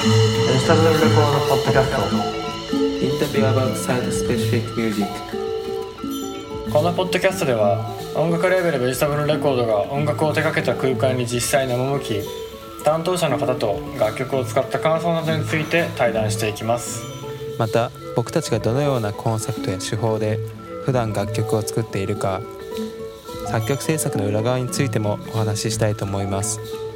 ベジタブルレコードポッドキャスト Interview about site specific music このポッドキャストでは音楽レーベルベジタブルレコードが音楽を手掛けた空間に実際に赴き担当者の方と楽曲を使った感想などについて対談していきます。また僕たちがどのようなコンセプトや手法で普段楽曲を作っているか作曲制作の裏側についてもお話ししたいと思います。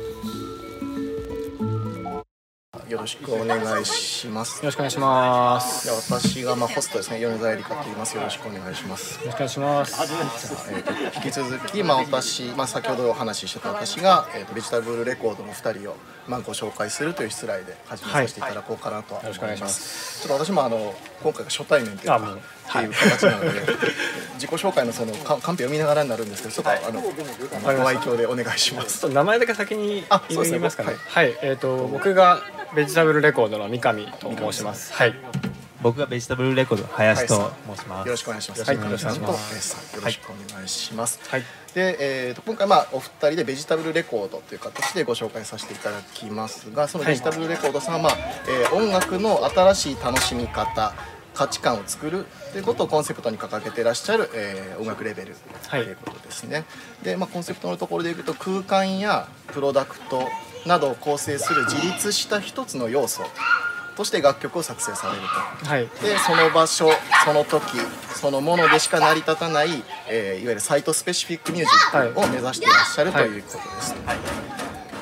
ろしくお願いします。よろしくお願いしますでは私がまあホストですね、米沢エリカと言います。よろしくお願いします。よろしくお願いしますえーと引き続きまあ私、まあ先ほどお話ししてた私がえーとベジタブルレコードの二人をまあご紹介するという失礼で始めさせていただこうかなとは思います。よろしくお願いしますちょっと私もあの今回が初対面というかっていう形なので、自己紹介のそのカカンペを見ながらになるんですけど、ちょっとあのご愛嬌でお願いします。名前だけ先にあそうですね言いますかねはい、えっ、と僕がベジタブルレコードの三上と申しますはい僕がベジタブルレコード林と申します。よろしくお願いします。はいよろしくお願いします。よろしくお願いしよろしくお願いします。はいで、えー、と今回まあお二人でベジタブルレコードという形でご紹介させていただきますが、そのベジタブルレコードさんは、まあえー音楽の新しい楽しみ方。価値観を作るということをコンセプトに掲げていらっしゃる、えー音楽レベル。とはい。いうことですね。で、まあ、コンセプトのところでいくと空間やプロダクトなどを構成する自立した一つの要素として楽曲を作成されると。はい。でその場所その時そのものでしか成り立たない、えーいわゆるサイトスペシフィックミュージックを目指していらっしゃるとはいいうことです、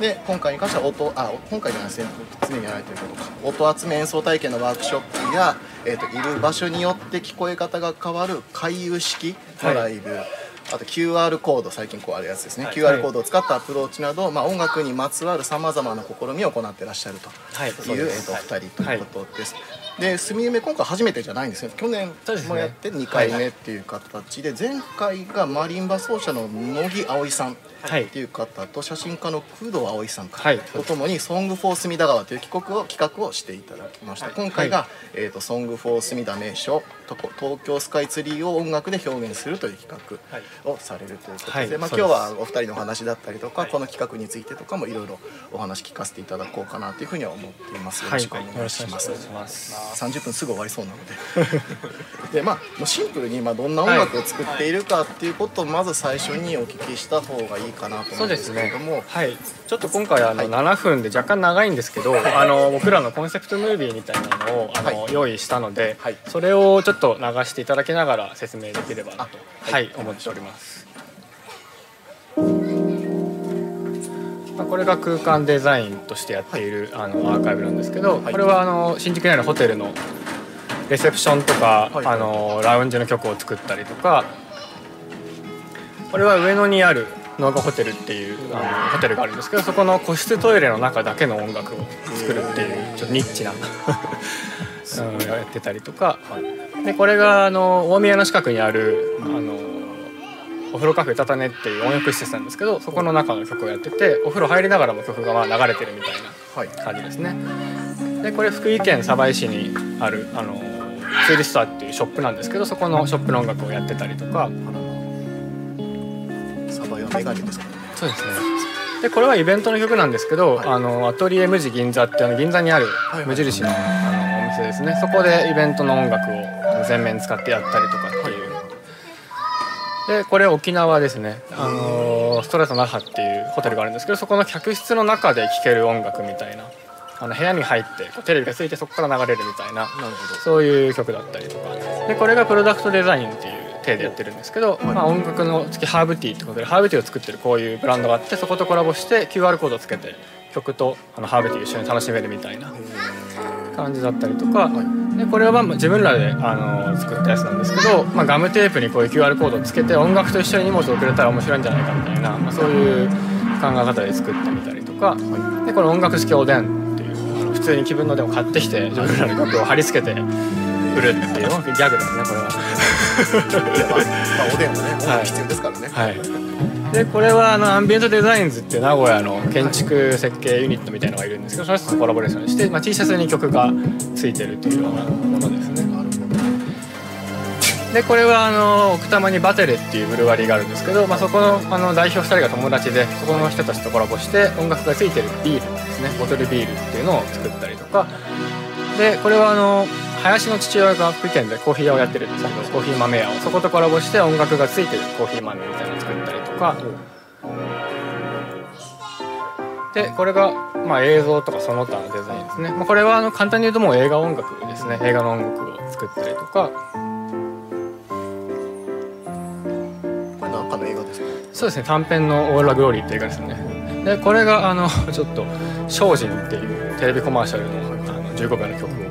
で今回に関しては音あ今回じゃないですね常にやられていることか。音集め演奏体験のワークショップや、えー、といる場所によって聞こえ方が変わる回遊式のライブ、あと QR コード最近こうあるやつですね、QR コードを使ったアプローチなど、まあ、音楽にまつわるさまざまな試みを行っていらっしゃるとはいそういう、えー、と2人ということです。で、すみゆめ今回初めてじゃないんですよ。去年もやって2回目っていう形で、前回がマリンバ奏者の乃木葵さん。はいっていう方と写真家の工藤葵さんとともに「 Song for 隅田川」という企画を企画をしていただきました。今回が、えーと「 Song for 隅田名所」とこ東京スカイツリーを音楽で表現するという企画をされるということで、はい。まあ、今日はお二人のお話だったりとか、この企画についてとかもいろいろお話聞かせていただこうかなというふうには思っています。よろしくお願いします。よろしくお願いします。30分すぐ終わりそうなので。でまあもうシンプルにまあどんな音楽を作っているかっていうことをまず最初にお聞きした方がいいかなと思うんでそうですけれども、はい。ちょっと今回あの、はい。7分で若干長いんですけど、あの僕らのコンセプトムービーみたいなのをあの、はい。用意したので、はい。それをちょっと流していただきながら説明できればなとあはい、思っております。まあこれが空間デザインとしてやっている、あのアーカイブなんですけど、はい。これはあの新宿にあるホテルのレセプションとか、はい。あのラウンジの曲を作ったりとかこれは上野にあるノーガホテルっていうあのホテルがあるんですけどそこの個室トイレの中だけの音楽を作るっていうちょっとニッチな うんやってたりとか。でこれがあの大宮の近くにあるあのお風呂カフェタタネっていう温浴施設なんですけどそこの中の曲をやっててお風呂入りながらも曲がまあ流れてるみたいはい。な感じですね。でこれ福井県鯖江市にあるあのツーリストアっていうショップなんですけどそこのショップの音楽をやってたりとかメガネですからね。そうですね。でこれはイベントの曲なんですけど、はい。あのアトリエ無地銀座っていうあの銀座にあるはい無印の,、あのお店ですね。そこでイベントの音楽を全面使ってやったりとかっていう、でこれ沖縄ですね、あのストレート那覇っていうホテルがあるんですけどそこの客室の中で聴ける音楽みたいなあの部屋に入ってこうテレビがついてそこから流れるみたいな。そういう曲だったりとか。でこれがプロダクトデザインっていう体でやってるんですけど、まあ、音楽の月ハーブティーってことでハーブティーを作ってるこういうブランドがあってそことコラボして QR コードをつけて曲とあのハーブティー一緒に楽しめるみたいな感じだったりとか、でこれはま自分らであの作ったやつなんですけど、まあ、ガムテープにこういう QR コードをつけて音楽と一緒に荷物を送れたら面白いんじゃないかみたいな、まあ、そういう考え方で作ってみたりとか、でこれ音楽式おでんっていう普通に気分のでも買ってきて自分らの曲を貼り付けて売るっていうギャグですねこれは。まあ、まあ、おでんはね、はい必要ですからね。はい、でこれはあのアンビエントデザインズって名古屋の建築設計ユニットみたいなのがいるんですけどその人とコラボレーションして、まあ、T シャツに曲がついてるというようなものですね。でこれはあの奥多摩にバテレっていうブルワリーがあるんですけど、まあ、そこのあの代表2人が友達でそこの人たちとコラボして音楽がついてるビールですねボトルビールっていうのを作ったりとかでこれはあの林の父親が福井県でコーヒー屋をやってる。んですけどコーヒー豆屋を。そことコラボして音楽がついてるコーヒー豆みたいなのを作ったりとか。でこれが、まあ、映像とかその他のデザインですね、まあ、これはあの簡単に言うともう映画音楽ですね。映画の音楽を作ったりとか。これ何かの映画ですか？そうですね。短編の「オーラ・グローリー」って映画ですね。でこれがあのちょっと「精進」っていうテレビコマーシャルのあの15秒の曲を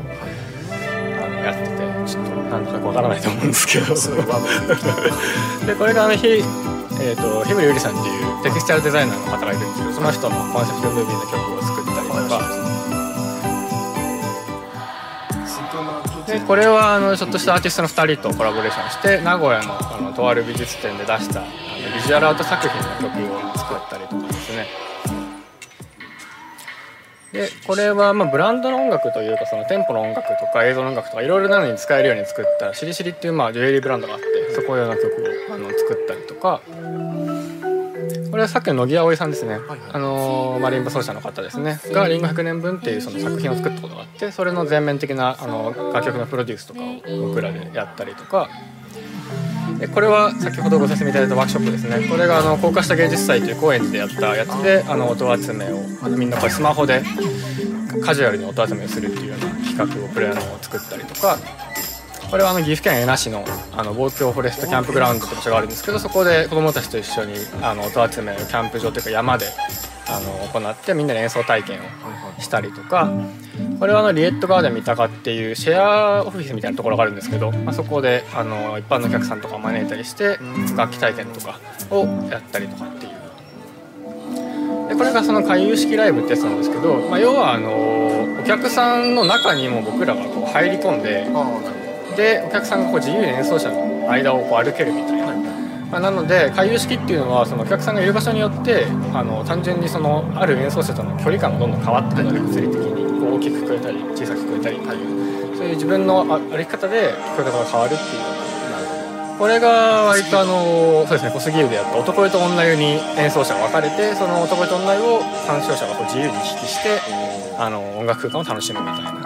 ちょっとなんとなくわからないと思うんですけど。で。これがあのひ、えー、と日村ゆりさんっていうテキスチャルデザイナーの方がいるんですけどその人のコンセプトムービーの曲を作ったりとか。でこれはあのちょっとしたアーティストの2人とコラボレーションして名古屋のあのとある美術展で出したあのビジュアルアート作品の曲を作ったりとかですねでこれはまあブランドの音楽というかその店舗の音楽とか映像の音楽とかいろいろなのに使えるように作ったしりしりっていうまあジュエリーブランドがあってそこ用の曲をあの作ったりとかこれはさっきの野木葵さんですね、あのーマリンバ奏者の方ですね。が「リンゴ100年分」っていうその作品を作ったことがあってそれの全面的なあの楽曲のプロデュースとかを僕らでやったりとかでこれは先ほどご説明いただいたワークショップですね。これがあの高架下芸術祭という高円寺でやったやつであの音集めをあのみんなこれスマホでカジュアルに音集めをするっていうような企画をプレーのを作ったりとかこれはあの岐阜県恵那市のあの望郷フォレストキャンプグラウンドって場所があるんですけどそこで子どもたちと一緒にあの音集めをキャンプ場というか山であの行ってみんなで演奏体験をしたりとかこれはあのリエットガーデン三鷹っていうシェアオフィスみたいなところがあるんですけど、まあ、そこであの一般のお客さんとかを招いたりして楽器体験とかをやったりとかっていう。でこれがその回遊式ライブってやつなんですけど、まあ、要はあのお客さんの中にも僕らがこう入り込んででお客さんがこう自由に演奏者の間をこう歩けるみたいな、まあ、なので回遊式っていうのはそのお客さんがいる場所によってあの単純にそのある演奏者との距離感がどんどん変わってくるので物理的に。大きく聞こえたり小さく聞こえたりっていう、そういう自分の歩き方で聞こえ方が変わるっていう。ようなこれが割とあのそうですね小杉湯でやった男湯と女湯に演奏者が分かれてその男湯と女湯を鑑賞者がこう自由に行き来してあの音楽空間を楽しむみたいな。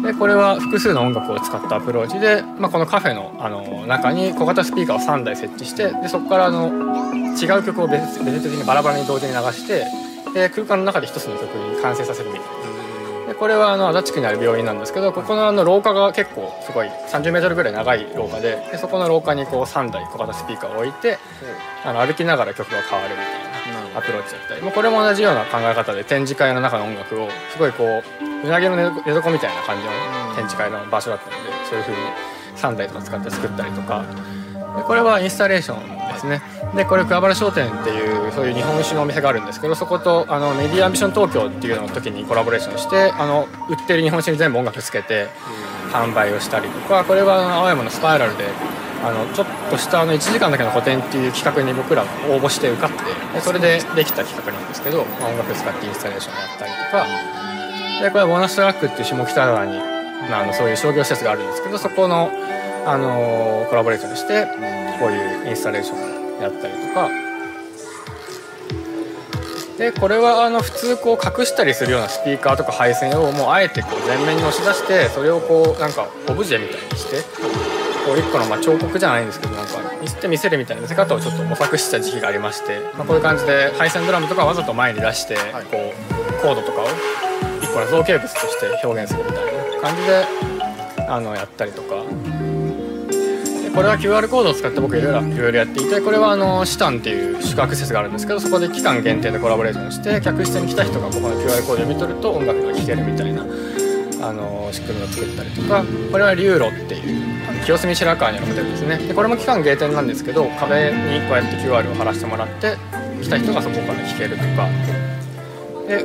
でこれは複数の音楽を使ったアプローチで、まあ、このカフェのあの中に小型スピーカーを3台設置してでそこからあの違う曲を別別々にバラバラに同時に流してで空間の中で一つの曲に完成させるみたいな。でこれはあの足立区にある病院なんですけどここのあの廊下が結構すごい3 0ルぐらい長い廊下ででそこの廊下にこう3台小型スピーカーを置いてあの歩きながら曲が変わるみたいなアプローチだったり、まあ、これも同じような考え方で展示会の中の音楽をすごいこううなぎの寝床みたいな感じの展示会の場所だったのでそういう風に3台とか使って作ったりとか。でこれはインスタレーションですね。でこれ桑原商店っていうそういう日本酒のお店があるんですけどそことあのメディアアンビション東京っていうのの時にコラボレーションしてあの売ってる日本酒に全部音楽つけて販売をしたりとかこれは青山のスパイラルであのちょっとしたあの1時間だけの個展っていう企画に僕ら応募して受かってでそれでできた企画なんですけど、まあ、音楽使ってインスタレーションやったりとか。でこれはボーナストラックっていう下北沢にまあのそういう商業施設があるんですけどそこの、あのコラボレーションしてこういうインスタレーションやったりとか。でこれはあの普通こう隠したりするようなスピーカーとか配線をもうあえてこう前面に押し出してそれをこうなんかオブジェみたいにしてこう一個のまあ彫刻じゃないんですけどなんか見せて見せるみたいな見せ方をちょっと模索した時期がありまして、まあ、こういう感じで配線ドラムとかわざと前に出してこうコードとかを一個の造形物として表現するみたいな感じであのやったりとか。でこれは QR コードを使って僕いろいろいろいろやっていてこれはあのシタンっていう宿泊施設があるんですけどそこで期間限定でコラボレーションして客室に来た人がここの QR コードを読み取ると音楽が聴けるみたいなあの仕組みを作ったりとかこれはリューロっていう清澄白河にあるホテルですね。でこれも期間限定なんですけど壁にこうやって QR を貼らせてもらって来た人がそこから聴けるとか。で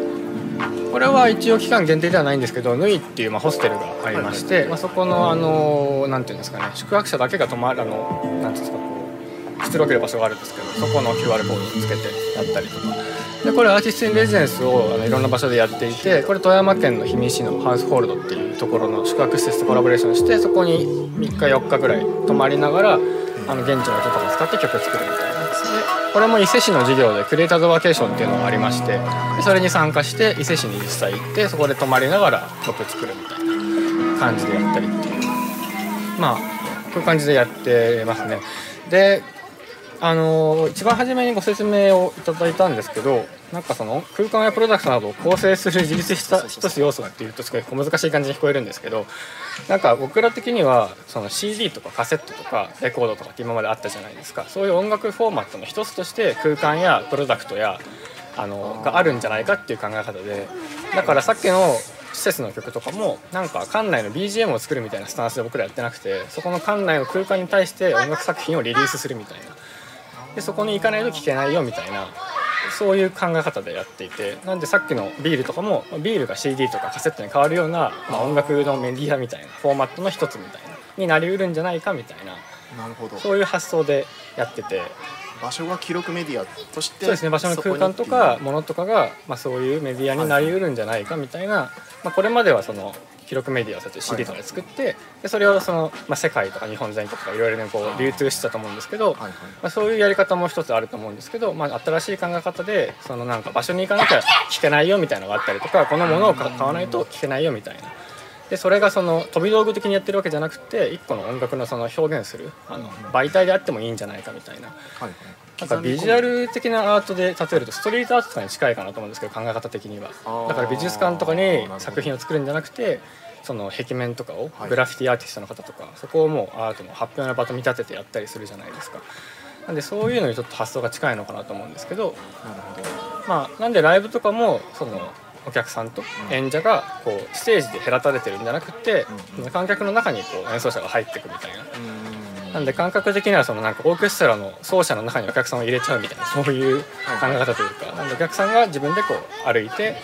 これは一応期間限定ではないんですけどヌイっていうまあホステルがありまして、まあ、そこのあのなんていうんですかね宿泊者だけが泊まるあのなんていうんですかくつろげる場所があるんですけどそこの QR コードをつけてやったりとか。でこれアーティスト・イン・レジデンスをあのいろんな場所でやっていてこれ富山県の氷見市のハウスホールドっていうところの宿泊施設とコラボレーションしてそこに3日4日ぐらい泊まりながらあの現地の人とか使って曲作るみたいな。でこれも伊勢市の授業でクリエイターズワーケーションっていうのがありましてそれに参加して伊勢市に実際行ってそこで泊まりながら曲作るみたいな感じでやったりっていう。まあこういう感じでやってますね。であの一番初めにご説明をいただいたんですけどなんかその空間やプロダクトなどを構成する自立した一つ要素っていうとすごい難しい感じに聞こえるんですけどなんか僕ら的にはその CD とかカセットとかレコードとかって今まであったじゃないですか。そういう音楽フォーマットの一つとして空間やプロダクトやあのがあるんじゃないかっていう考え方でだからさっきの施設の曲とかもなんか館内の BGM を作るみたいなスタンスで僕らやってなくてそこの館内の空間に対して音楽作品をリリースするみたいなでそこに行かないと聴けないよみたいなそういう考え方でやっていてなんでさっきのビールとかもビールが CD とかカセットに変わるような、まあ、音楽のメディアみたいなフォーマットの一つみたいなになりうるんじゃないかみたいななるほど。そういう発想でやってて。場所が記録メディアとしてそうですね場所の空間とかものとかが、まあ、そういうメディアになりうるんじゃないかみたいな、まあ、これまではその記録メディアをて CD とかで作って、でそれをその、まあ、世界とか日本全国とかいろいろねこう流通してたと思うんですけど、はいはいまあ、そういうやり方も一つあると思うんですけど、まあ、新しい考え方でそのなんか場所に行かなきゃ聞けないよみたいなのがあったりとかこのものを買わないと聞けないよみたいな。でそれがその飛び道具的にやってるわけじゃなくて一個の音楽のその表現するあの媒体であってもいいんじゃないかみたいな。なんかビジュアル的なアートで例えるとストリートアートとかに近いかなと思うんですけど考え方的には。だから美術館とかに作品を作るんじゃなくてその壁面とかをはい。グラフィティアーティストの方とかそこをもうアートの発表の場と見立ててやったりするじゃないですか。なんでそういうのにちょっと発想が近いのかなと思うんですけどなるほど。まあなんでライブとかもそのお客さんと演者がこうステージで隔たれてるんじゃなくてうん観客の中にこう演奏者が入ってくみたいな。うんなんで感覚的にはそのなんかオーケストラの奏者の中にお客さんを入れちゃうみたいなそういう考え方というかなんでお客さんが自分でこう歩いて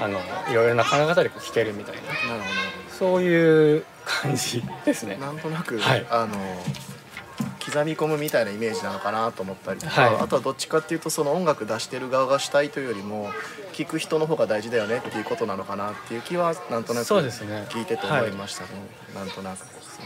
あのいろいろな考え方でこう聴けるみたいな。なるほど。そういう感じですね。なんとなく、はい。あの刻み込むみたいなイメージなのかなと思ったりとか、はい。あとはどっちかっていうとその音楽出してる側が主体というよりも聴く人の方が大事だよねっていうことなのかなっていう気はなんとなくそうですね。聞いてて思いましたね、なんとなく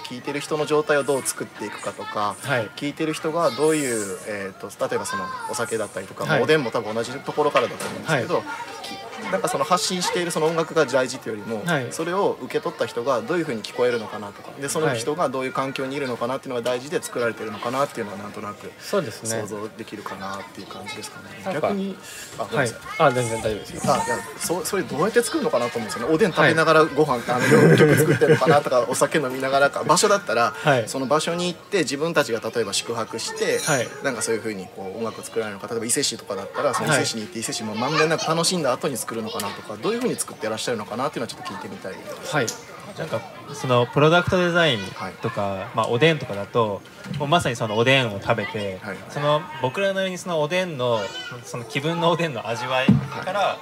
聴いてる人の状態をどう作っていくかとか、はい。聴いてる人がどういう、えー、と例えばそのお酒だったりとか、はい。まあおでんも多分同じところからだと思うんですけど、きなんかその発信しているその音楽が大事というよりも、はい。それを受け取った人がどういうふうに聞こえるのかなとかでその人がどういう環境にいるのかなっていうのが大事で作られてるのかなっていうのはなんとなくそうですね想像できるかなっていう感じですかね。か逆にあはい。あ全然大丈夫ですよ。あいやそそれどうやって作るのかなと思うんですよね。おでん食べながらご飯、あの曲作ってるのかなとかお酒飲みながらか場所だったら、はい。その場所に行って自分たちが例えば宿泊して、はい。なんかそういうふうにこう音楽作られるのか例えば伊勢市とかだったらその伊はい勢市に行って伊勢市もまんべんなく楽しんだ後に作るのかなとかどういうふうに作ってらっしゃるのかなっていうのはちょっと聞いてみたいです。はい。なんかそのプロダクトデザインとか、まあ、おでんとかだともうまさにそのおでんを食べて、はい。その僕らなりにそのおでんのその気分のおでんの味わいから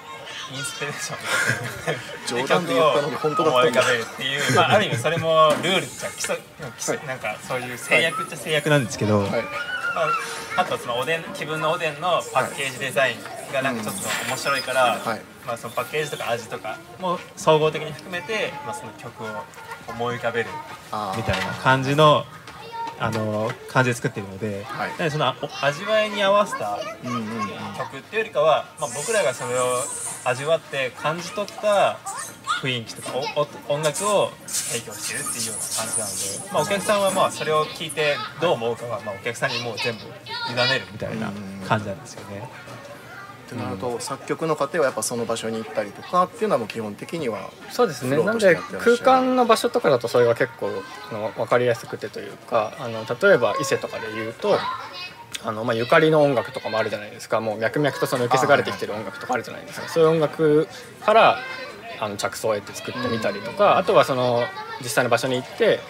インスピレーション冗談で言ったのに本当だったんだ。思い浮かべるっていう、まあ、ある意味それもルールっちゃ基礎基礎なんかそういう制約っちゃ制約なんですけど、はい。まあ、あとそのおでん気分のおでんのパッケージデザインがなんかちょっと面白いから、はいまあ、そのパッケージとか味とかも総合的に含めて、まあ、その曲を思い浮かべるみたいな感じのあの感じで作っているので、はい。なのでそのお味わいに合わせた曲っていうよりかは、まあ、僕らがそれを味わって感じ取った雰囲気とか音楽を提供してるっていうような感じなので、まあ、お客さんはまあそれを聞いてどう思うかは、まあ、お客さんにもう全部委ねるみたいな感じなんですよね。ってなると作曲の方はやっぱその場所に行ったりとかっていうのはもう基本的にはそうですね。なんで空間の場所とかだとそれが結構あの分かりやすくてというかあの例えば伊勢とかで言うとあの、まあ、ゆかりの音楽とかもあるじゃないですか。もう脈々とその受け継がれてきてる音楽とかあるじゃないですか。そういう音楽からあの着想を得て作ってみたりとかあとはその実際の場所に行って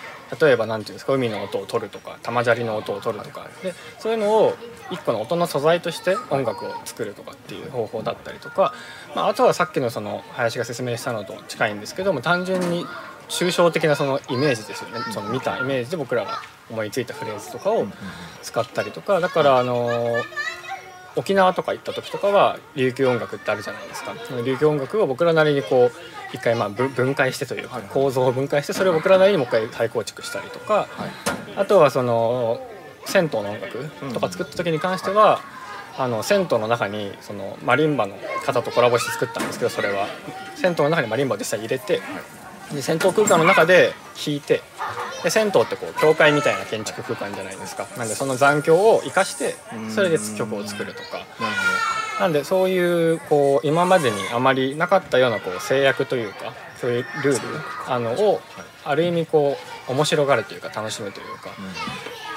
例えば何ていうんですか海の音を取るとか玉砂利の音を取るとか。でそういうのを一個の音の素材として音楽を作るとかっていう方法だったりとか、まあ、あとはさっきのその林が説明したのと近いんですけども単純に抽象的なそのイメージですよね。その見たイメージで僕らが思いついたフレーズとかを使ったりとかだからあの沖縄とか行った時とかは琉球音楽ってあるじゃないですか。その琉球音楽を僕らなりにこう一回まあぶ分解してというかはい。構造を分解してそれを僕らなりにもう一回再構築したりとかはい。あとはその銭湯の音楽とか作った時に関しては、あの銭湯の中にそのマリンバの方とコラボして作ったんですけどそれは。銭湯の中にマリンバを実際入れてで銭湯空間の中で弾いてで銭湯ってこう教会みたいな建築空間じゃないですか。なんでその残響を生かしてそれで曲を作るとか。なんでそういうこう今までにあまりなかったようなこう制約というかそういうルールあのをある意味こう面白がるというか楽しむというか。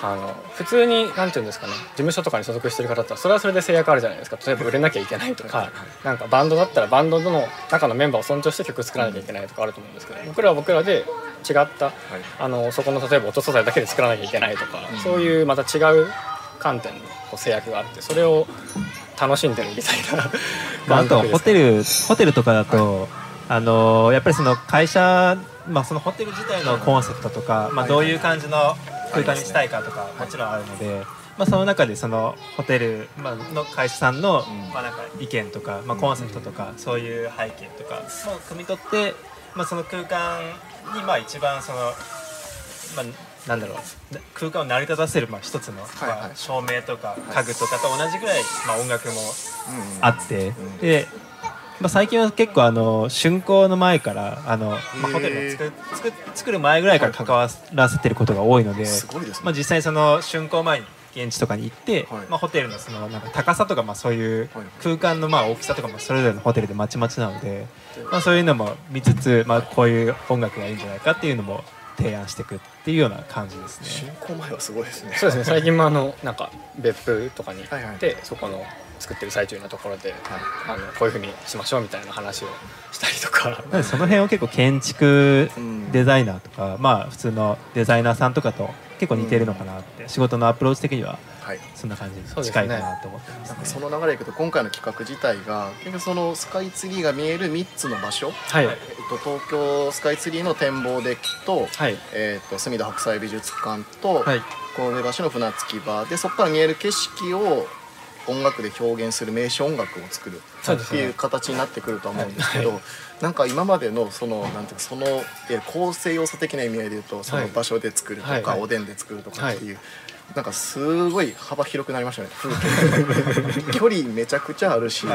あの普通に何て言うんですかね事務所とかに所属してる方だったらそれはそれで制約あるじゃないですか。例えば売れなきゃいけないとかなんかバンドだったらバンドの中のメンバーを尊重して曲作らなきゃいけないとかあると思うんですけど僕らは僕らで違ったあのそこの例えば音素材だけで作らなきゃいけないとかそういうまた違う観点の制約があってそれを楽しんでるみたいな まあ、あとホテルルホテルとかだと、あのーやっぱりその会社、まあ、そのホテル自体のコンセプトとか、まあ、どういう感じの空間にしたいかとかもちろんあるので、まあ、その中でそのホテル、まあ、の会社さんの、まあ、なんか意見とか、まあ、コンセプトとか、そういう背景とかも汲み取って、まあ、その空間にまあ一番その、まあ、なんだろうな空間を成り立たせるまあ一つの、まあ、照明とか家具とかと同じぐらい、まあ、音楽もうんあって、で、まあ、最近は結構あの竣工の前からあの、まあ、ホテルを作る作作る前ぐらいから関わらせてることが多いので、すごいですね。まあ、実際その竣工前に現地とかに行って、はい。まあ、ホテルのそのなんか高さとかまあそういうはい。空間のまあ大きさとかもそれぞれのホテルでまちまちなので、まあ、そういうのも見つつ、まあ、こういう音楽がいいんじゃないかっていうのも提案していくっていうような感じです竣ね。工前はすごいですね。そうですね。最近もあのなんか別府とかに行って、はいはい。そこの作ってる最中のところで、あのこういうふうにしましょうみたいな話をしたりとか。その辺は結構建築うん。デザイナーとか、まあ普通のデザイナーさんとかと結構似てるのかなって、仕事のアプローチ的にははい。そんな感じに近いかなと思ってますね。その流れでいくと今回の企画自体が結局そのスカイツリーが見える3つの場所、はい。えっと、東京スカイツリーの展望デッキと,、はい。えっと隅田北斎美術館と、はい。神戸橋の船着き場。でそこから見える景色を音楽で表現する名詞音楽を作るっていう形になってくるとは思うんですけど、はなんか今までのそのなんていうかそのえ構成要素的な意味合いで言うとその場所で作るとか、はいはい。おでんで作るとかっていう。なんかすごい幅広くなりましたね風景 距離めちゃくちゃあるし、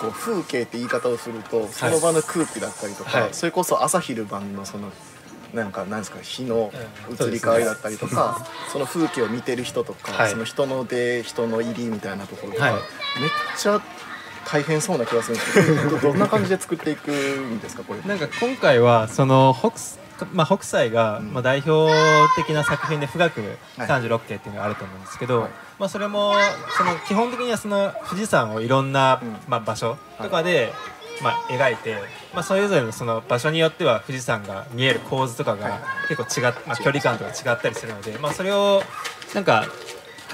こう風景って言い方をするとその場の空気だったりとか、はい。それこそ朝昼晩のそのなんかなんですか日のうん。移り変わりだったりとか、その風景を見てる人とか、はい。その人の出人の入りみたいなところとか、はい。めっちゃ大変そうな気がするんですけど どんな感じで作っていくんですかこれ？なんか今回はその北まあ、北斎がうん。まあ代表的な作品で富岳はい。36景っていうのがあると思うんですけど、はい。まあ、それもその基本的にはその富士山をいろんなうん。まあ場所とかでまあ描いて、まあ、それぞれのその場所によっては富士山が見える構図とかはい。が結構違っ、まあ、距離感とか違ったりするので、まあ、それをなんか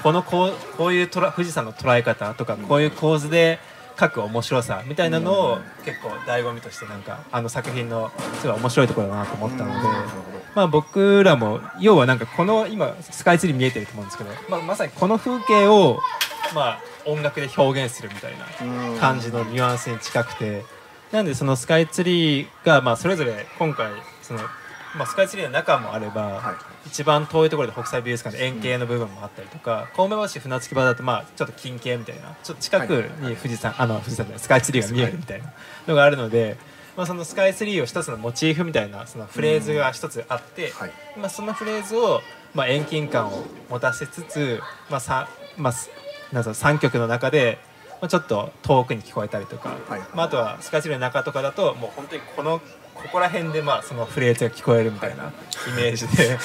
このこうこういうとら富士山の捉え方とかこういう構図で描く面白さみたいなのを結構醍醐味としてなんかあの作品のすごい面白いところだなと思ったので。まあ、僕らも要はなんかこの今スカイツリー見えてると思うんですけど、まあ、まさにこの風景をまあ音楽で表現するみたいな感じのニュアンスに近くてなんでそのスカイツリーがまあそれぞれ今回その、まあ、スカイツリーの中もあれば、はい。一番遠いところで北斎美術館で円形の部分もあったりとか、神戸橋船着き場だとまあちょっと近景みたいなちょっと近くに富士山、あの富士山じゃないスカイツリーが見えるみたいなのがあるので、まあ、そのスカイツリーを一つのモチーフみたいなそのフレーズが一つあって、はい。まあ、そのフレーズを、まあ、遠近感を持たせつつ、まあさまあ、すなんぞ3曲の中で、まあ、ちょっと遠くに聞こえたりとか、はいまあ、あとはスカイツリーの中とかだともう本当にこのここら辺でまあそのフレーズが聞こえるみたいなイメージで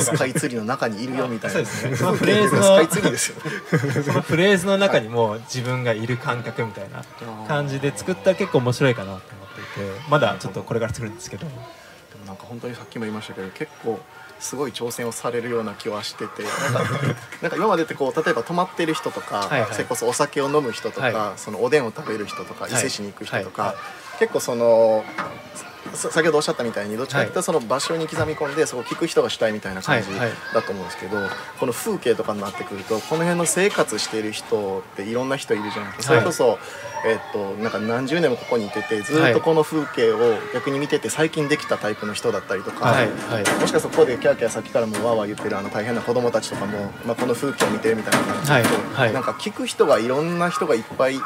スカイツリーの中にいるよみたいな。そうですね。そのフレーズの中にも自分がいる感覚みたいな感じで作ったら結構面白いかなと思っていてまだちょっとこれから作るんですけどなんか本当にさっきも言いましたけど結構すごい挑戦をされるような気はしてて なんか今までってこう例えば泊まってる人とか、はいはい。それこそお酒を飲む人とか、はそのおでんを食べる人とか、い。伊勢市に行く人とか、はいは結構そのさ先ほどおっしゃったみたいにどっちかというとその場所に刻み込んでそこ聞く人が主体みたいな感じだと思うんですけど、この風景とかになってくるとこの辺の生活している人っていろんな人いるじゃないですか、はい。それこそ、えっとなんか何十年もここにいててずっとこの風景を逆に見てて最近できたタイプの人だったりとか、もしかしたらここでキャーキャーさっきからもわーわー言ってるあの大変な子供たちとかも、まあ、この風景を見てるみたいな感じで、なんか聞く人がいろんな人がいっぱい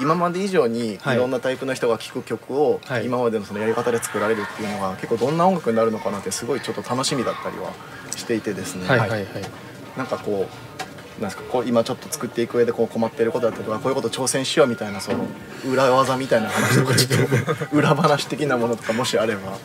今まで以上にいはい。ろんなタイプの人が聴く曲をはい。今までのそのやり方で作られるっていうのが結構どんな音楽になるのかなってすごいちょっと楽しみだったりはしていてですね、はいはいはい。なんかこうなんですかこう今ちょっと作っていく上でこう困っていることだったりとかこういうこと挑戦しようみたいなその裏技みたいな話とかちょっと裏話的なものとかもしあれば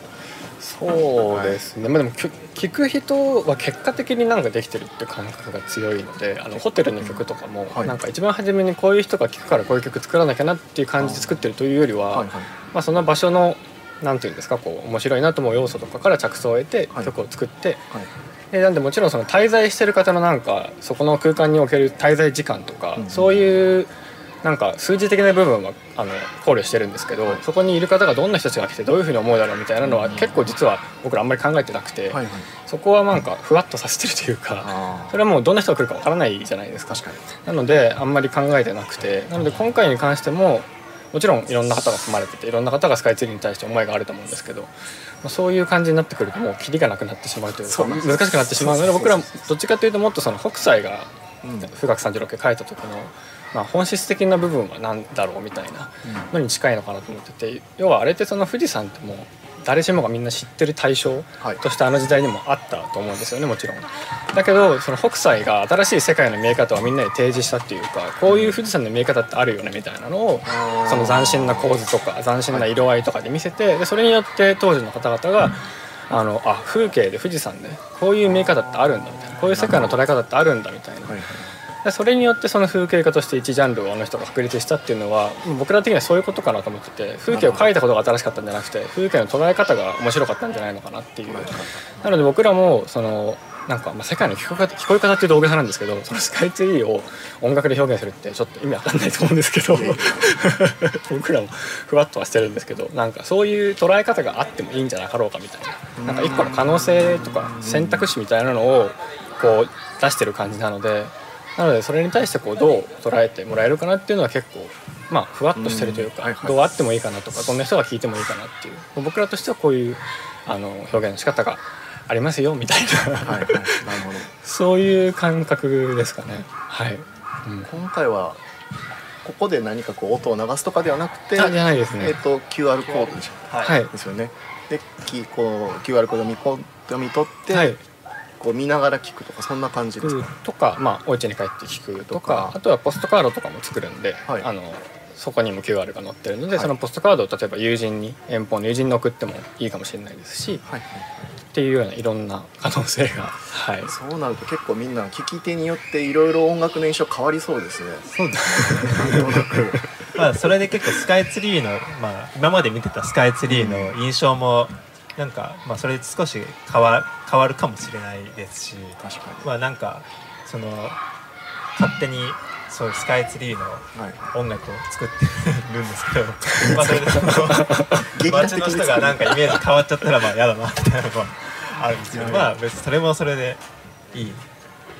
そうですね、まあでもき聞く人は結果的になんかできてるって感覚が強いのであのホテルの曲とかもはい。なんか一番初めにこういう人が聞くからこういう曲作らなきゃなっていう感じで作ってるというよりは、まあ、その場所のなんていうんですかこう面白いなと思う要素とかから着想を得てはい。曲を作って、はい。でなんでもちろんその滞在してる方のなんかそこの空間における滞在時間とか、うん。そういうなんか数字的な部分はあの考慮してるんですけど、はい。そこにいる方がどんな人たちが来てどういうふうに思うだろうみたいなのは結構実は僕らあんまり考えてなくて、はいはい。そこはなんかふわっとさせてるというかあそれはもうどんな人が来るかわからないじゃないですか。なのであんまり考えてなくてなので今回に関してももちろんいろんな方が住まれてていろんな方がスカイツリーに対して思いがあると思うんですけど、まあ、そういう感じになってくるともうキリがなくなってしまうというか難しくなってしまうので僕らもどっちかというともっとその北斎がうん。富岳三十六景書いた時の、まあ、本質的な部分は何だろうみたいなのに近いのかなと思ってて要はあれってその富士山ってもう誰しもがみんな知ってる対象はい。としてあの時代にもあったと思うんですよねもちろん。だけどその北斎が新しい世界の見え方をみんなに提示したっていうかこういう富士山の見え方ってあるよねみたいなのをその斬新な構図とか斬新な色合いとかで見せてでそれによって当時の方々があのあ風景で富士山でこういう見え方ってあるんだみたいなこういう世界の捉え方ってあるんだみたいなそれによってその風景画として一ジャンルをあの人が確立したっていうのは僕ら的にはそういうことかなと思ってて風景を描いたことが新しかったんじゃなくて風景の捉え方が面白かったんじゃないのかなっていう。なので僕らもそのなんかまあ世界の聞こえ方聞こえ方っていうと大げさなんですけどそのスカイツリーを音楽で表現するってちょっと意味わかんないと思うんですけど 僕らもふわっとはしてるんですけどなんかそういう捉え方があってもいいんじゃなかろうかみたいな。なんか一個の可能性とか選択肢みたいなのをこう出してる感じなのでなのでそれに対してこうどう捉えてもらえるかなっていうのは結構まあふわっとしてるというかどうあってもいいかなとかどんな人が聞いてもいいかなっていう僕らとしてはこういうあの表現の仕方がありますよみたいな、はいはい。なるほど。そういう感覚ですかね。はい、うん、今回はここで何かこう音を流すとかではなくてあじゃないですね。えっ、と QR コードでしょ。はい、はい。ですよね。できこう QR コードを読み取って、はいこう見ながら聞くとかそんな感じですか、とか、まあ、お家に帰って聞くととか。かあとはポストカードとかも作るんで、はい。あのそこにも QR が載ってるので、はい。そのポストカードを例えば友人に遠方の友人に送ってもいいかもしれないですしはいっていうようないろんな可能性が はい。そうなると結構みんな聞き手によっていろいろ音楽の印象変わりそうですね。そうですねなんとなく。まあそれで結構スカイツリーの、まあ、今まで見てたスカイツリーの印象もなんか、まあ、それで少し変わ変わるかもしれないですしまあなんかその勝手にそうスカイツリーの音楽を作ってるんですけど まあそれで街の人がなんかイメージ変わっちゃったらまあ嫌だなみたいなのもあるんですけどまあ別にそれもそれでいい。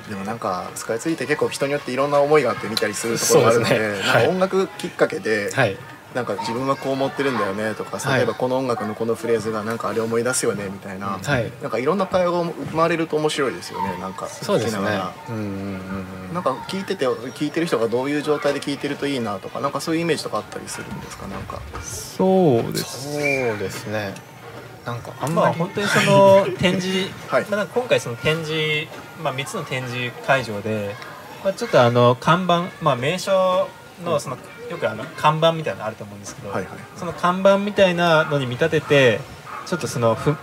でもなんかスカイツリーって結構人によっていろんな思いがあって見たりするところがあるのでね。なんか音楽きっかけで、はいなんか自分はこう思ってるんだよねとかはい。例えばこの音楽のこのフレーズがなんかあれ思い出すよねみたいな、はい。なんかいろんな会話が生まれると面白いですよねなんかそうですね。聞きながら。うんうんうんうんなんか聞いてて聞いてる人がどういう状態で聞いてるといいなとかなんかそういうイメージとかあったりするんですかなんか。そうですそうですね。なんかあんまり、まあ本当にその 展示、はい。まあ、なんか今回その展示、まあ、3つの展示会場で、まあ、ちょっとあの看板、まあ、名所のそのよくあの看板みたいなのあると思うんですけど、はいはい。その看板みたいなのに見立ててちょっとそのふ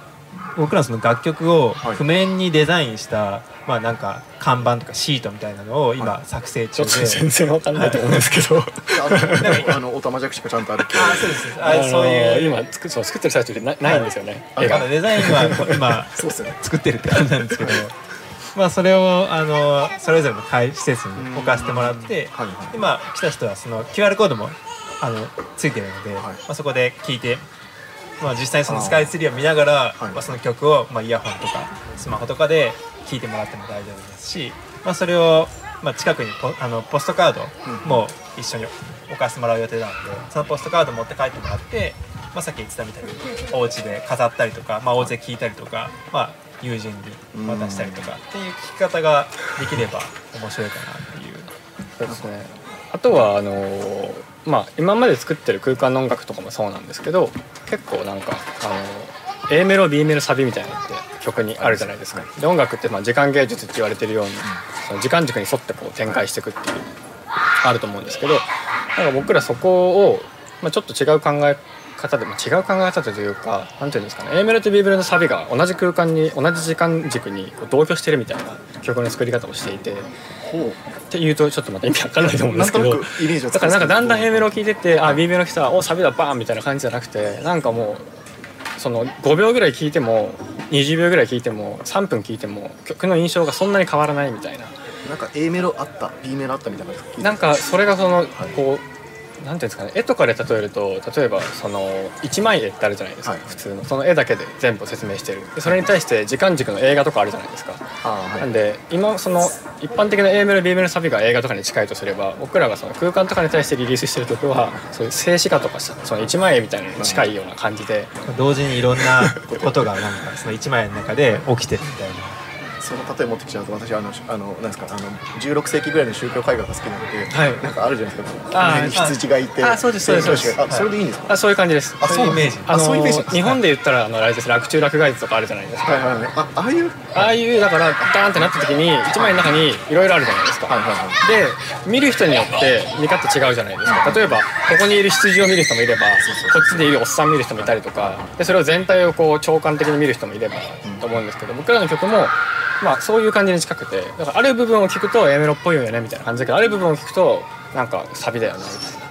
僕らのその楽曲をはい。譜面にデザインした、まあなんか看板とかシートみたいなのをは今作成ちょ中で、っと全然わかんないと思うんですけど。あのあのおたまじゃくしかちゃんとあるけどあそうですああそういう。の今作そう作ってる最中でなないんですよね、あ絵がのデザインは今 そうですよね。作ってるって感じなんですけどまあそれをあのそれぞれの会施設に置かせてもらってはいはい。今来た人はその QR コードもあのついてるので、はい。まあ、そこで聞いてまあ、実際にそのスカイツリーを見ながらはい。まあ、その曲を、まあ、イヤホンとかスマホとかで聴いてもらっても大丈夫ですし、まあ、それを、まあ、近くにポあのポストカードも一緒に置かせてもらう予定なのでそのポストカード持って帰ってもらって、まあ、さっき言ってたみたいにお家で飾ったりとか、まあ、お家で聴いたりとか、まあ、友人に渡したりとかっていう聴き方ができれば面白いかなっていう。そうですね。あとはあのーまあ今まで作ってる空間の音楽とかもそうなんですけど結構なんかあのー A メロ B メロサビみたいなのって曲にあるじゃないですか。で音楽ってまあ時間芸術って言われてるようにその時間軸に沿ってこう展開していくっていうあると思うんですけどなんか僕らそこを、まあ、ちょっと違う考え方で、まあ、違う考え方というかなんていうんですかね。A メロと B メロのサビが同じ空間に同じ時間軸にこう同居してるみたいな曲の作り方をしていて。って言うとちょっとまた意味わかんないと思うんですけど。だからなんかだんだん A メメロ聞いててあ B メロ来たおサビだバーンみたいな感じじゃなくてなんかもうその5秒ぐらい聞いても20秒ぐらい聞いても3分聞いても曲の印象がそんなに変わらないみたいな。なんか A メロあった B メロあったみたいな。感じなんかそれがそのこうなんていうんですかね絵とかで例えると例えばその一枚絵ってあるじゃないですか、はい。普通の。その絵だけで全部説明してる。でそれに対して時間軸の映画とかあるじゃないですか。はい。なんで今その一般的な A メロ B メロサビが映画とかに近いとすれば僕らがその空間とかに対してリリースしてる曲はそういう静止画とかさその一枚絵みたいなのに近いような感じで同時にいろんなことがなんかその一枚の中で起きてるみたいな。その例え持ってきちゃうと私あのあのなんですかあの16世紀ぐらいの宗教絵画が好きなので、はい。なんかあるじゃないですかあー上に羊がいてあそうですそうです聖教師があそれでいいんですか？あそういう感じです。あそうイメージ。あそういうイメージ日本で言ったらあのあれです落中落外図とかあるじゃないですか。はいはいはい。あああいう？ああいうだからダーンってなった時に一枚の中にいろいろあるじゃないですか、はいはいはい。で見る人によって見方違うじゃないですか。例えばここにいる羊を見る人もいればこっちでいるおっさん見る人もいたりとかでそれを全体をこう長官的に見る人もいればと思うんですけど僕らの曲もまあそういう感じに近くてだからある部分を聞くと A メロっぽいよねみたいな感じだけどある部分を聞くとなんかサビだよねみたいな。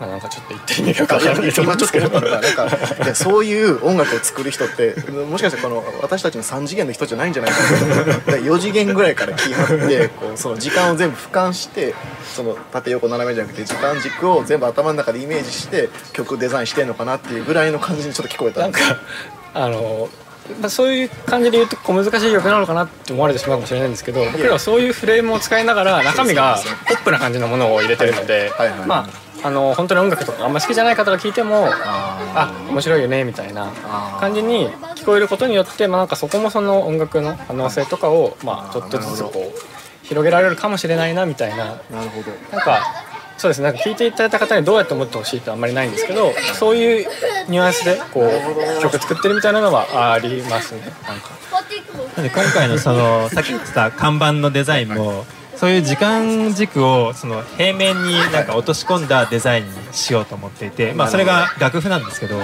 まあ、なんかちょっと言ってる意味が分からないと思うん今ちょっですけどなんかそういう音楽を作る人ってもしかしてこの私たちの3次元の人じゃないんじゃないかな。と4次元ぐらいから気張ってこうその時間を全部俯瞰してその縦横斜めじゃなくて時間軸を全部頭の中でイメージして曲デザインしてんのかなっていうぐらいの感じにちょっと聞こえたなんかあの、まあ、そういう感じで言うと小難しい曲なのかなって思われてしまうかもしれないんですけど僕らはそういうフレームを使いながら中身がポップな感じのものを入れてるのではいはいはい。まああの本当に音楽とかあんま好きじゃない方が聞いてもああ面白いよねみたいな感じに聞こえることによって、まあ、なんかそこもその音楽の可能性とかを、まあ、ちょっとずつこう広げられるかもしれないなみたいな。なるほど。なんかそうですね。なんか聞いていただいた方にどうやって思ってほしいってあんまりないんですけどそういうニュアンスでこう曲作ってるみたいなのはありますね。なんか。なんで今回のそのさっき言ってた看板のデザインもそういう時間軸をその平面になんか落とし込んだデザインにしようと思っていて、まあ、それが楽譜なんですけど、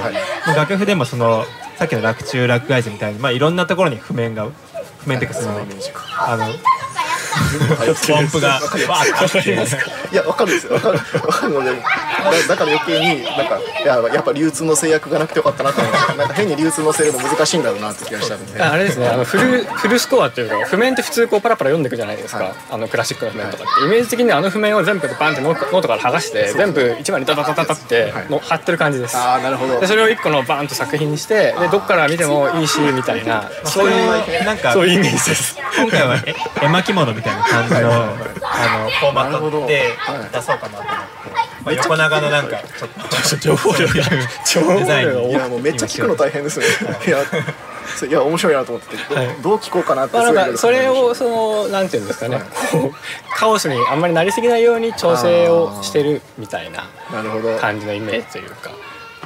楽譜でもそのさっきの落中落外図みたいに、まあ、いろんなところに譜面が譜面っていうかそのあの音符 がわーってあって。いやわかるんですよ。わかる。わかるので。だだから余計になんかいややっぱ流通の制約がなくてよかったなと思ってなんか変に流通のせるの難しいんだろうなって気がしたんで。ああれですね。あのフルフルスコアっていうか譜面って普通こうパラパラ読んでいくじゃないですか、はい。あのクラシックの譜面とかってイメージ的にあの譜面を全部バンってノートから剥がして全部一枚にダダダダダっての貼ってる感じです。ああなるほど。でそれを一個のバーンと作品にしてでどっから見てもいいしみたいなそういうなんかそういうイメージです。今回はえ絵巻物みたいな感じのあのフォーマットではい。出そうかなと思って、まあ、横長のなんかちょっと情報量が情報デザイン。にい。やもうめっちゃ聞くの大変ですね。いや面白いなと思ってて。ど,、はい。どう聞こうかなってそれをそのなんていうんですかね。こうカオスにあんまりなりすぎないように調整をしてるみたいななるほど。感じのイメージというか。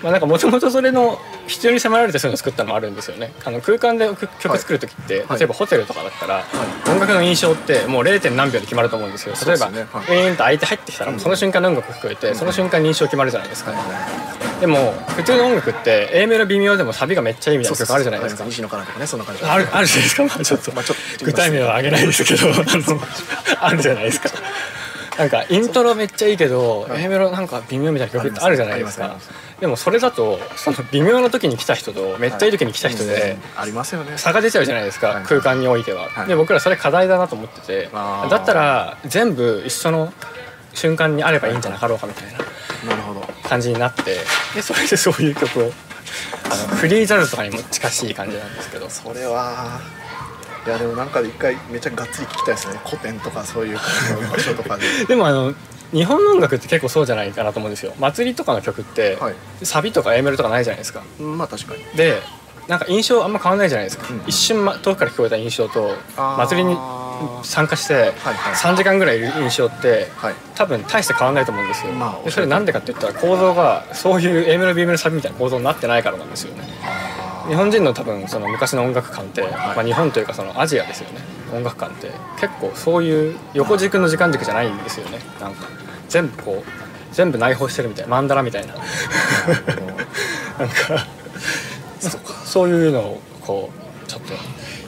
まあ、なんかもともとそれの必要に迫られてそういうのを作ったのもあるんですよね。あの空間で曲曲作る時って、はい。例えばホテルとかだったら、音楽の印象ってもう 0. 何秒で決まると思うんですよ。例えば、ねはい。ウィーンと相手入ってきたらその瞬間の音楽聞こえて、その瞬間に印象決まるじゃないですか、でも普通の音楽って A メロ微妙でもサビがめっちゃいいみたいな曲あるじゃないですか。西野カナとかねそんな感じあるあるじゃないですか、まあ、ちょっと,、まあちょっと具体名は挙げないですけどあのあるじゃないですかなんかイントロめっちゃいいけど A メロなんか微妙みたいな曲ってあるじゃないですか。でもそれだとその微妙な時に来た人とめっちゃいい時に来た人でありますよね。差が出ちゃうじゃないですか、はい。空間においては、はい。で僕らそれ課題だなと思っててだったら全部一緒の瞬間にあればいいんじゃなかろうかみたいな感じになってでそれでそういう曲をフリーザルとかにも近しい感じなんですけど。それはいやでもなんか一回めっちゃがっつり聞きたいですね。古典とかそういう場所とかで。でもあの日本の音楽って結構そうじゃないかなと思うんですよ。祭りとかの曲って、はい。サビとか A メロとかないじゃないですか。うんまあ確かに。でなんか印象あんま変わんないじゃないですか、うん一瞬、ま、遠くから聞こえた印象と祭りに参加してはいはい。3時間ぐらいいる印象ってはい。多分大して変わんないと思うんですよ、まあでそれなんでかって言ったら構造がそういう A メロ B メロサビみたいな構造になってないからなんですよね日本人の多分その昔の音楽観って、まあ、日本というかそのアジアですよね。音楽観って結構そういう横軸の時間軸じゃないんですよね。なんか全部こう全部内包してるみたいなマンダラみたいな。な んか。そういうのをこうちょっと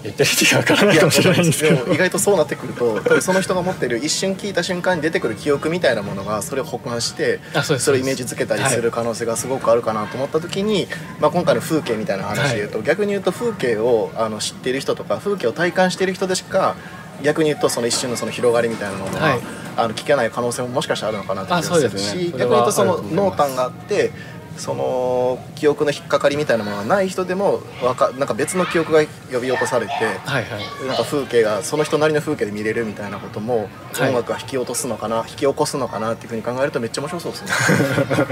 言ってる意味がわからないかもしれないんですけど。意外とそうなってくると多分その人が持ってる一瞬聞いた瞬間に出てくる記憶みたいなものがそれを補完してあそれをイメージ付けたりする可能性がすごくあるかなと思った時に、まあ、今回の風景みたいな話で言うと、逆に言うと風景をあの知っている人とか風景を体感している人でしか逆に言うとその一瞬のその広がりみたいなのは、はい。あの聞けない可能性ももしかしたらあるのかなって気があそうするし、ね逆に言うとその濃淡があってその記憶の引っかかりみたいなものがない人でもわかなんか別の記憶が呼び起こされて。はいはい。なんか風景がその人なりの風景で見れるみたいなこともはい。音楽が引き落とすのかな、引き起こすのかなっていうふうに考えるとめっちゃ面白そうですね。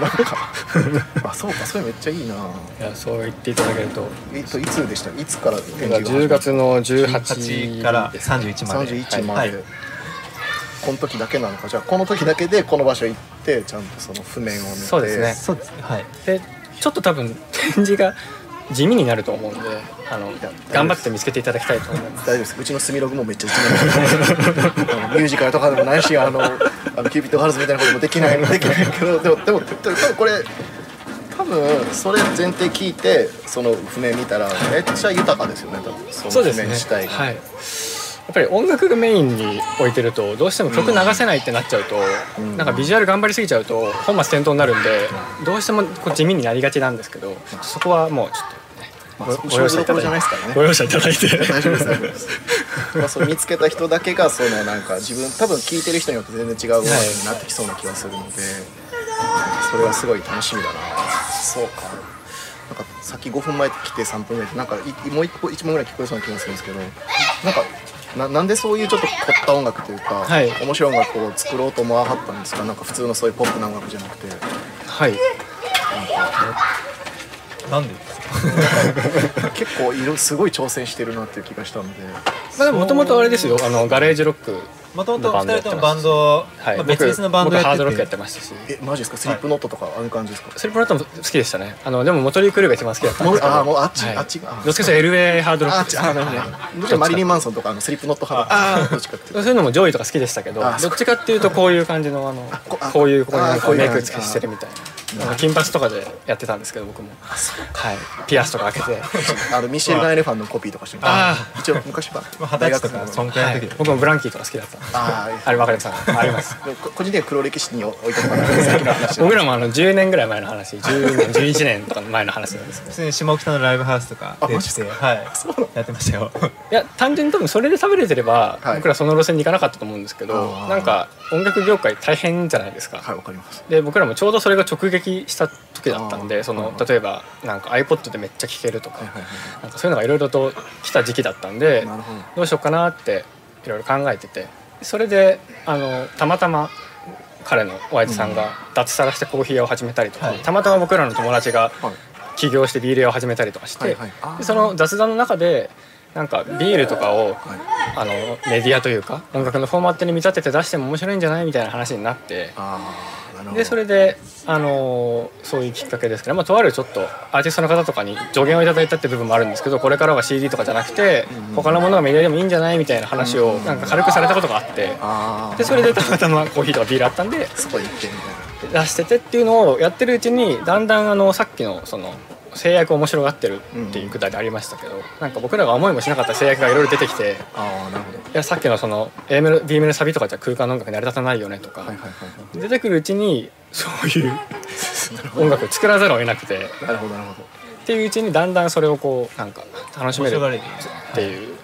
なんかあそうかそれめっちゃいいな。いやそう言っていただけると。えっといつでした？いつから展示が10月の18 8から31まで。31まで、はいこの時だけなのかじゃあこの時だけでこの場所行ってちゃんとその譜面を見て。そうですね。そうです。はい。でちょっと多分展示が地味になると思うんであの頑張って見つけていただきたいと思います。大丈夫です。うちのスミログもめっちゃ一面あのミュージカルとかでもないしあのあのキューピッドガールズみたいなこともできないで。きない。けどでもでも多分これ多分それ前提聞いてその譜面見たらめっちゃ豊かですよね多分その譜そうですね面自体が、はいやっぱり音楽がメインに置いてるとどうしても曲流せないってなっちゃうと、うん。なんかビジュアル頑張りすぎちゃうと本末転倒になるんでどうしてもこう地味になりがちなんですけどそこはもうちょっとねまあ、ご勝負どころじゃないですからねご容赦いただいて。大丈夫です大丈夫ですまあそれ見つけた人だけがそのなんか自分多分聴いてる人によって全然違う音楽になってきそうな気がするので、それはすごい楽しみだな。そうか。なんかさっき5分前来て3分ぐらいでなんかいもう一個一問ぐらい聞こえそうな気がするんですけどなんかななんでそういうちょっと凝った音楽というか、はい。面白い音楽を作ろうと思わはったんですか？なんか普通のそういうポップな音楽じゃなくて。はい。なんで 結構いろすごい挑戦してるなっていう気がしたので。まあでももともとあれですよ。あのガレージロックもともと2人ともバンド、はい、まあ、別々のバンドやってて。ハードロックやってましたし。えマジですか？スリップノットとかああいう感じですか、スリップノットも好きでしたね。あのでもモトリー・クルーが一番好きだったんですけど。あーもうあっちはい。あっちがどっちかというと LA ハードロッあクです。あなるほど。ねどっちかマリリン・マンソンとかあのスリップノット派だどっちかっていうと。そういうのも上位とか好きでしたけどあどっちかっていうとこういう感じのあのこあこういうここにメイク付けしてるみたいな。あの金髪とかでやってたんですけど僕も。はいピアスとか開けて。あのミシェル・ガン・エレファンのコピーとかしてあ。一応昔は。まあ二十歳とかそんくらいの時で、僕もブランキーとか好きだったあーあれわかります。あります個人的には黒歴史に置いてもらってさっきの話僕らもあの10年ぐらい前の話。10年11年とか前の話なんですけど。普通に下北のライブハウスとかでしてはい。やってましたよ。いや単純に多分それで食べれてれば、はい。僕らその路線に行かなかったと思うんですけどなんか音楽業界大変じゃないですか、はいわかります。で僕らもちょうどそれが直撃した時だったんでそのはい例えばなんか iPod でめっちゃ聴けるとか,、なんかそういうのがいろいろと来た時期だったんでど。どうしようかなっていろいろ考えててそれであのたまたま彼のおやじさんが脱サラしてコーヒー屋を始めたりとか、はい。たまたま僕らの友達がはい。起業してビール屋を始めたりとかして、その雑談の中でなんかビールとかをはい。あのメディアというか音楽のフォーマットに見立てて出しても面白いんじゃないみたいな話になってでそれで、あのーそういうきっかけですけど、まあ、とあるちょっとアーティストの方とかに助言をいただいたって部分もあるんですけどこれからは CD とかじゃなくて他のものがメディアでもいいんじゃないみたいな話をなんか軽くされたことがあって。でそれでたまたまコーヒーとかビールあったんでそこ行ってみたいな出しててっていうのをやってるうちにだんだんあのさっきのその制約を面白がってるっていうくだりありましたけど、なんか僕らが思いもしなかった制約がいろいろ出てきてああなるほど。いやさっきのその A メロ B メロサビとかじゃ空間の音楽成り立たないよねとか、はいはいはいはい。出てくるうちにそういう音楽を作らざるを得なくて。なるほどなるほど。っていううちにだんだんそれをこうなんか楽しめるっていう。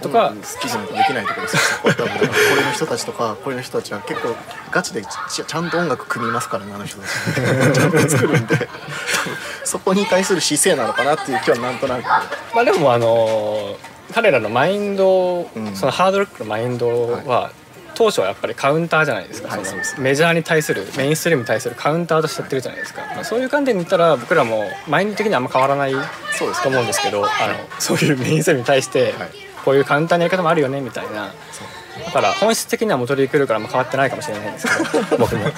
とか、好きじゃないとできないところですこれの人たちとかこれの人たちは結構ガチでちちゃんと音楽組みますからねあの人たち。ちゃんと作るんで。そこに対する姿勢なのかなっていう気はなんとなく。まあでもあの彼らのマインド、うん。そのハードロックのマインドは、当初はやっぱりカウンターじゃないですか、はいそうです。メジャーに対するメインストリームに対するカウンターとしてやってるじゃないですか、まあ、そういう観点で言ったら僕らもマインド的にはあんま変わらないそうです。と思うんですけどあのそういうメインストリームに対してはい。こういうカウンターのやり方もあるよねみたいな。だから本質的には元リークルーからも変わってないかもしれないんですけど 僕も。で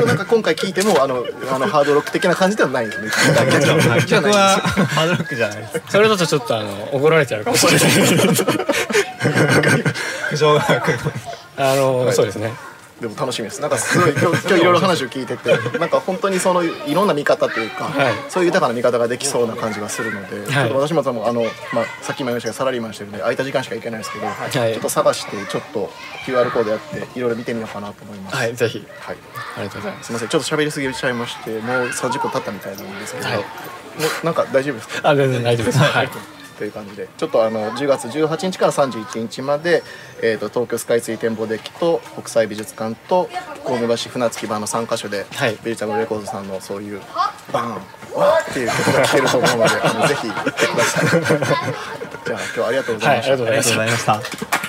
もなんか今回聞いてもあのあのハードロック的な感じではないんですね。はハードロックじゃないです。それだとちょっとあの怒られちゃうかもしれない。苦情が来るあの、そうですね。でも楽しみです。なんかすごい今日今日いろいろ話を聞いててなんか本当にそのいろんな見方というか、はい。そういう豊かな見方ができそうな感じがするので、い。ちょっと私もあの、まあ、さっきも言いましたがサラリーマンしてるんで空いた時間しか行けないですけど、い。ちょっと探してちょっと QR コードやっていろいろ見てみようかなと思います。はいぜひ。はい。ありがとうございます。すみません。ちょっと喋りすぎちゃいましてもう30分経ったみたいなんですけど、はい。もうなんか大丈夫ですか？あ全然大丈夫です。はいという感じでちょっとあの10月18日から31日まで、えー、と東京スカイツリー展望デッキと国際美術館と神戸橋船着き場の3カ所で、はい。ベリタブルレコードさんのそういうバーンわーっていう曲が聴けると思うのであのぜひ行ってください。じゃあ今日はありがとうございました、はいありがとうございました